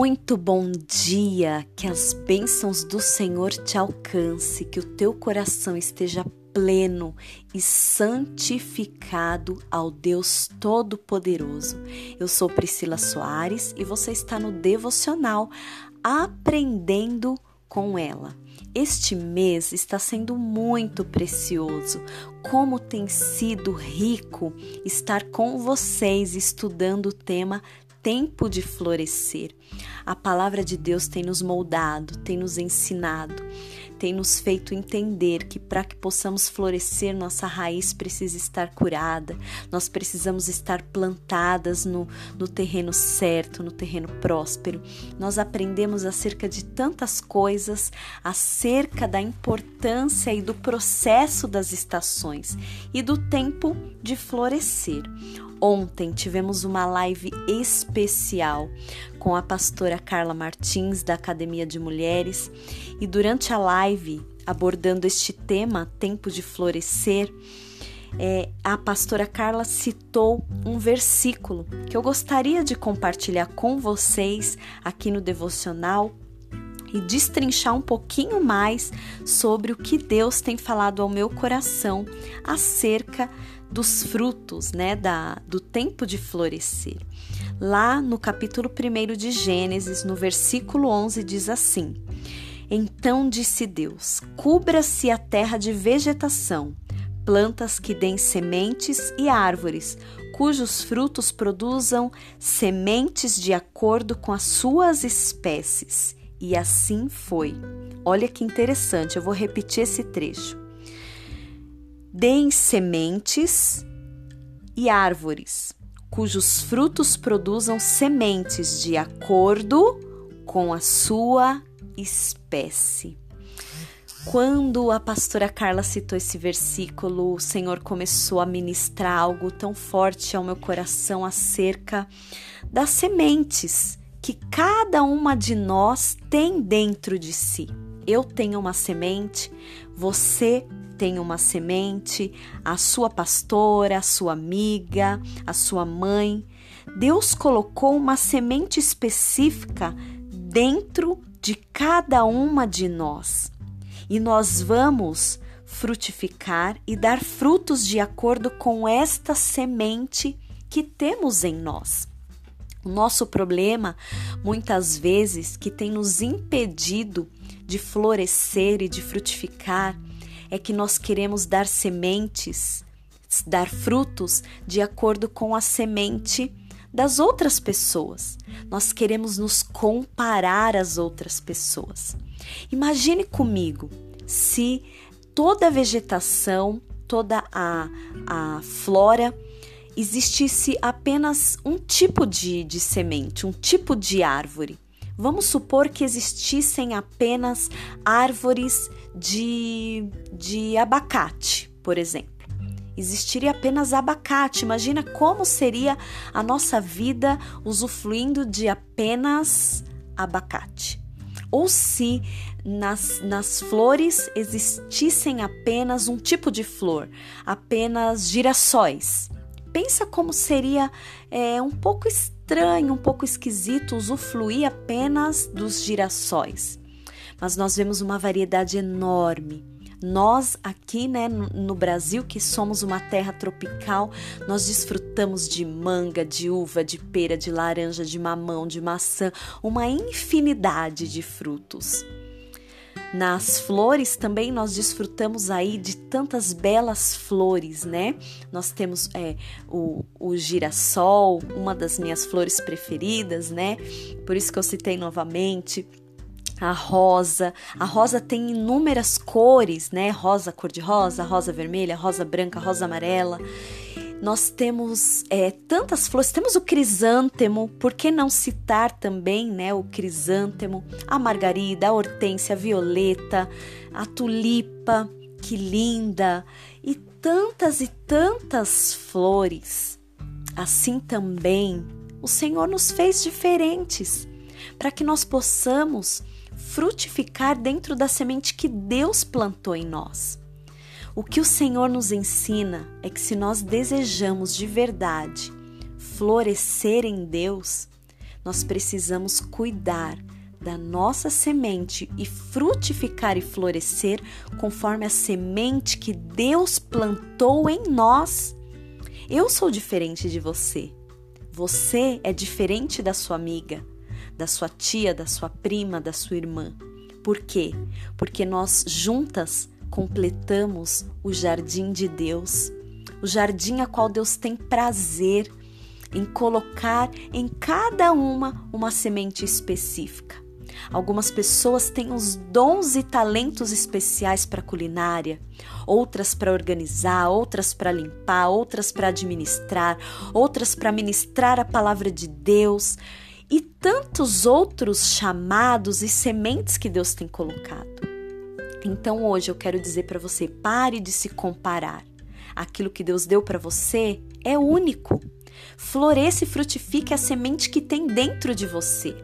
Muito bom dia, que as bênçãos do Senhor te alcance, que o teu coração esteja pleno e santificado ao Deus Todo-Poderoso. Eu sou Priscila Soares e você está no devocional Aprendendo com ela. Este mês está sendo muito precioso. Como tem sido rico estar com vocês estudando o tema tempo de florescer. A palavra de Deus tem nos moldado, tem nos ensinado, tem nos feito entender que para que possamos florescer, nossa raiz precisa estar curada, nós precisamos estar plantadas no, no terreno certo, no terreno próspero. Nós aprendemos acerca de tantas coisas, acerca da importância e do processo das estações e do tempo de florescer. Ontem tivemos uma live especial com a pastora Carla Martins da Academia de Mulheres. E durante a live abordando este tema, tempo de florescer, é, a pastora Carla citou um versículo que eu gostaria de compartilhar com vocês aqui no devocional e destrinchar um pouquinho mais sobre o que Deus tem falado ao meu coração acerca dos frutos, né, da, do tempo de florescer. Lá no capítulo 1 de Gênesis, no versículo 11, diz assim: Então disse Deus: Cubra-se a terra de vegetação, plantas que deem sementes e árvores, cujos frutos produzam sementes de acordo com as suas espécies. E assim foi. Olha que interessante, eu vou repetir esse trecho deem sementes e árvores, cujos frutos produzam sementes de acordo com a sua espécie. Quando a pastora Carla citou esse versículo, o Senhor começou a ministrar algo tão forte ao meu coração acerca das sementes que cada uma de nós tem dentro de si. Eu tenho uma semente, você tem uma semente, a sua pastora, a sua amiga, a sua mãe. Deus colocou uma semente específica dentro de cada uma de nós. E nós vamos frutificar e dar frutos de acordo com esta semente que temos em nós. O nosso problema, muitas vezes, que tem nos impedido de florescer e de frutificar, é que nós queremos dar sementes, dar frutos de acordo com a semente das outras pessoas. Nós queremos nos comparar às outras pessoas. Imagine comigo se toda a vegetação, toda a, a flora, existisse apenas um tipo de, de semente, um tipo de árvore. Vamos supor que existissem apenas árvores de, de abacate, por exemplo. Existiria apenas abacate. Imagina como seria a nossa vida usufruindo de apenas abacate. Ou se nas, nas flores existissem apenas um tipo de flor, apenas girassóis. Pensa como seria é, um pouco estranho um pouco esquisito usufruir apenas dos girassóis. Mas nós vemos uma variedade enorme. Nós aqui, né, no Brasil, que somos uma terra tropical, nós desfrutamos de manga, de uva, de pera, de laranja, de mamão, de maçã, uma infinidade de frutos. Nas flores também nós desfrutamos aí de tantas belas flores, né? Nós temos é, o, o girassol, uma das minhas flores preferidas, né? Por isso que eu citei novamente a rosa. A rosa tem inúmeras cores, né? Rosa cor-de-rosa, rosa vermelha, rosa branca, rosa amarela. Nós temos é, tantas flores, temos o crisântemo, por que não citar também né, o crisântemo, a margarida, a hortência, a violeta, a tulipa, que linda, e tantas e tantas flores. Assim também o Senhor nos fez diferentes, para que nós possamos frutificar dentro da semente que Deus plantou em nós. O que o Senhor nos ensina é que se nós desejamos de verdade florescer em Deus, nós precisamos cuidar da nossa semente e frutificar e florescer conforme a semente que Deus plantou em nós. Eu sou diferente de você. Você é diferente da sua amiga, da sua tia, da sua prima, da sua irmã. Por quê? Porque nós juntas completamos o jardim de Deus, o jardim a qual Deus tem prazer em colocar em cada uma uma semente específica. Algumas pessoas têm os dons e talentos especiais para culinária, outras para organizar, outras para limpar, outras para administrar, outras para ministrar a palavra de Deus e tantos outros chamados e sementes que Deus tem colocado. Então hoje eu quero dizer para você: pare de se comparar. Aquilo que Deus deu para você é único. Floresça e frutifique a semente que tem dentro de você.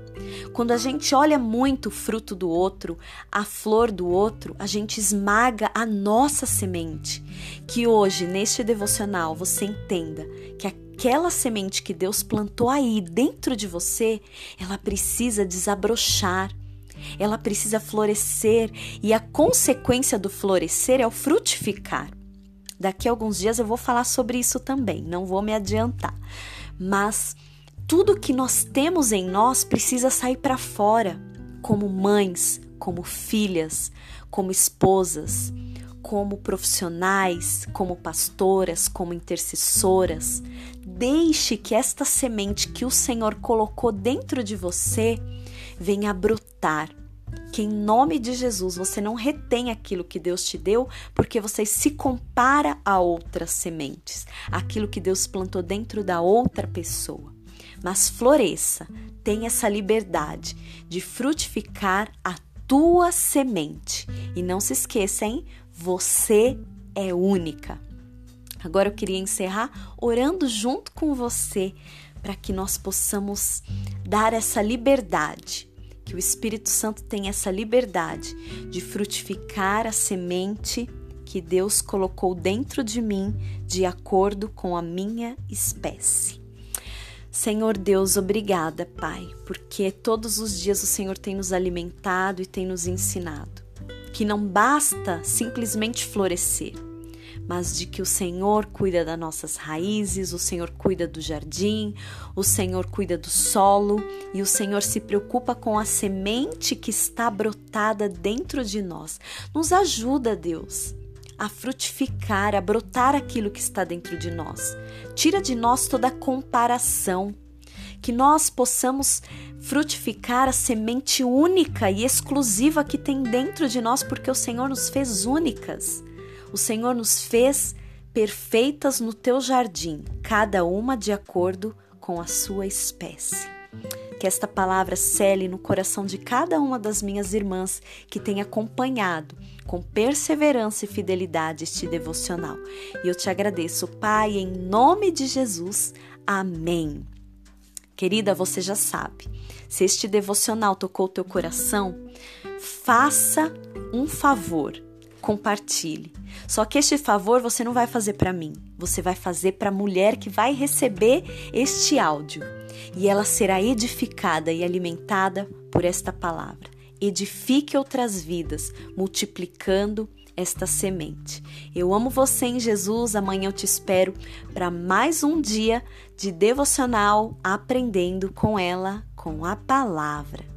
Quando a gente olha muito o fruto do outro, a flor do outro, a gente esmaga a nossa semente. Que hoje, neste devocional, você entenda que aquela semente que Deus plantou aí dentro de você, ela precisa desabrochar. Ela precisa florescer e a consequência do florescer é o frutificar. Daqui a alguns dias eu vou falar sobre isso também, não vou me adiantar. Mas tudo que nós temos em nós precisa sair para fora, como mães, como filhas, como esposas, como profissionais, como pastoras, como intercessoras. Deixe que esta semente que o Senhor colocou dentro de você venha brotar que em nome de Jesus você não retém aquilo que Deus te deu, porque você se compara a outras sementes, aquilo que Deus plantou dentro da outra pessoa. Mas floresça, tenha essa liberdade de frutificar a tua semente. E não se esqueça, hein? Você é única. Agora eu queria encerrar orando junto com você para que nós possamos dar essa liberdade que o Espírito Santo tem essa liberdade de frutificar a semente que Deus colocou dentro de mim de acordo com a minha espécie. Senhor Deus, obrigada, Pai, porque todos os dias o Senhor tem nos alimentado e tem nos ensinado que não basta simplesmente florescer, mas de que o Senhor cuida das nossas raízes, o Senhor cuida do jardim, o Senhor cuida do solo e o Senhor se preocupa com a semente que está brotada dentro de nós. Nos ajuda, Deus, a frutificar, a brotar aquilo que está dentro de nós. Tira de nós toda comparação. Que nós possamos frutificar a semente única e exclusiva que tem dentro de nós, porque o Senhor nos fez únicas. O Senhor nos fez perfeitas no teu jardim, cada uma de acordo com a sua espécie. Que esta palavra cele no coração de cada uma das minhas irmãs que tem acompanhado com perseverança e fidelidade este devocional. E eu te agradeço, Pai, em nome de Jesus. Amém. Querida, você já sabe. Se este devocional tocou teu coração, faça um favor compartilhe. Só que este favor você não vai fazer para mim, você vai fazer para a mulher que vai receber este áudio e ela será edificada e alimentada por esta palavra. Edifique outras vidas, multiplicando esta semente. Eu amo você em Jesus. Amanhã eu te espero para mais um dia de devocional aprendendo com ela, com a palavra.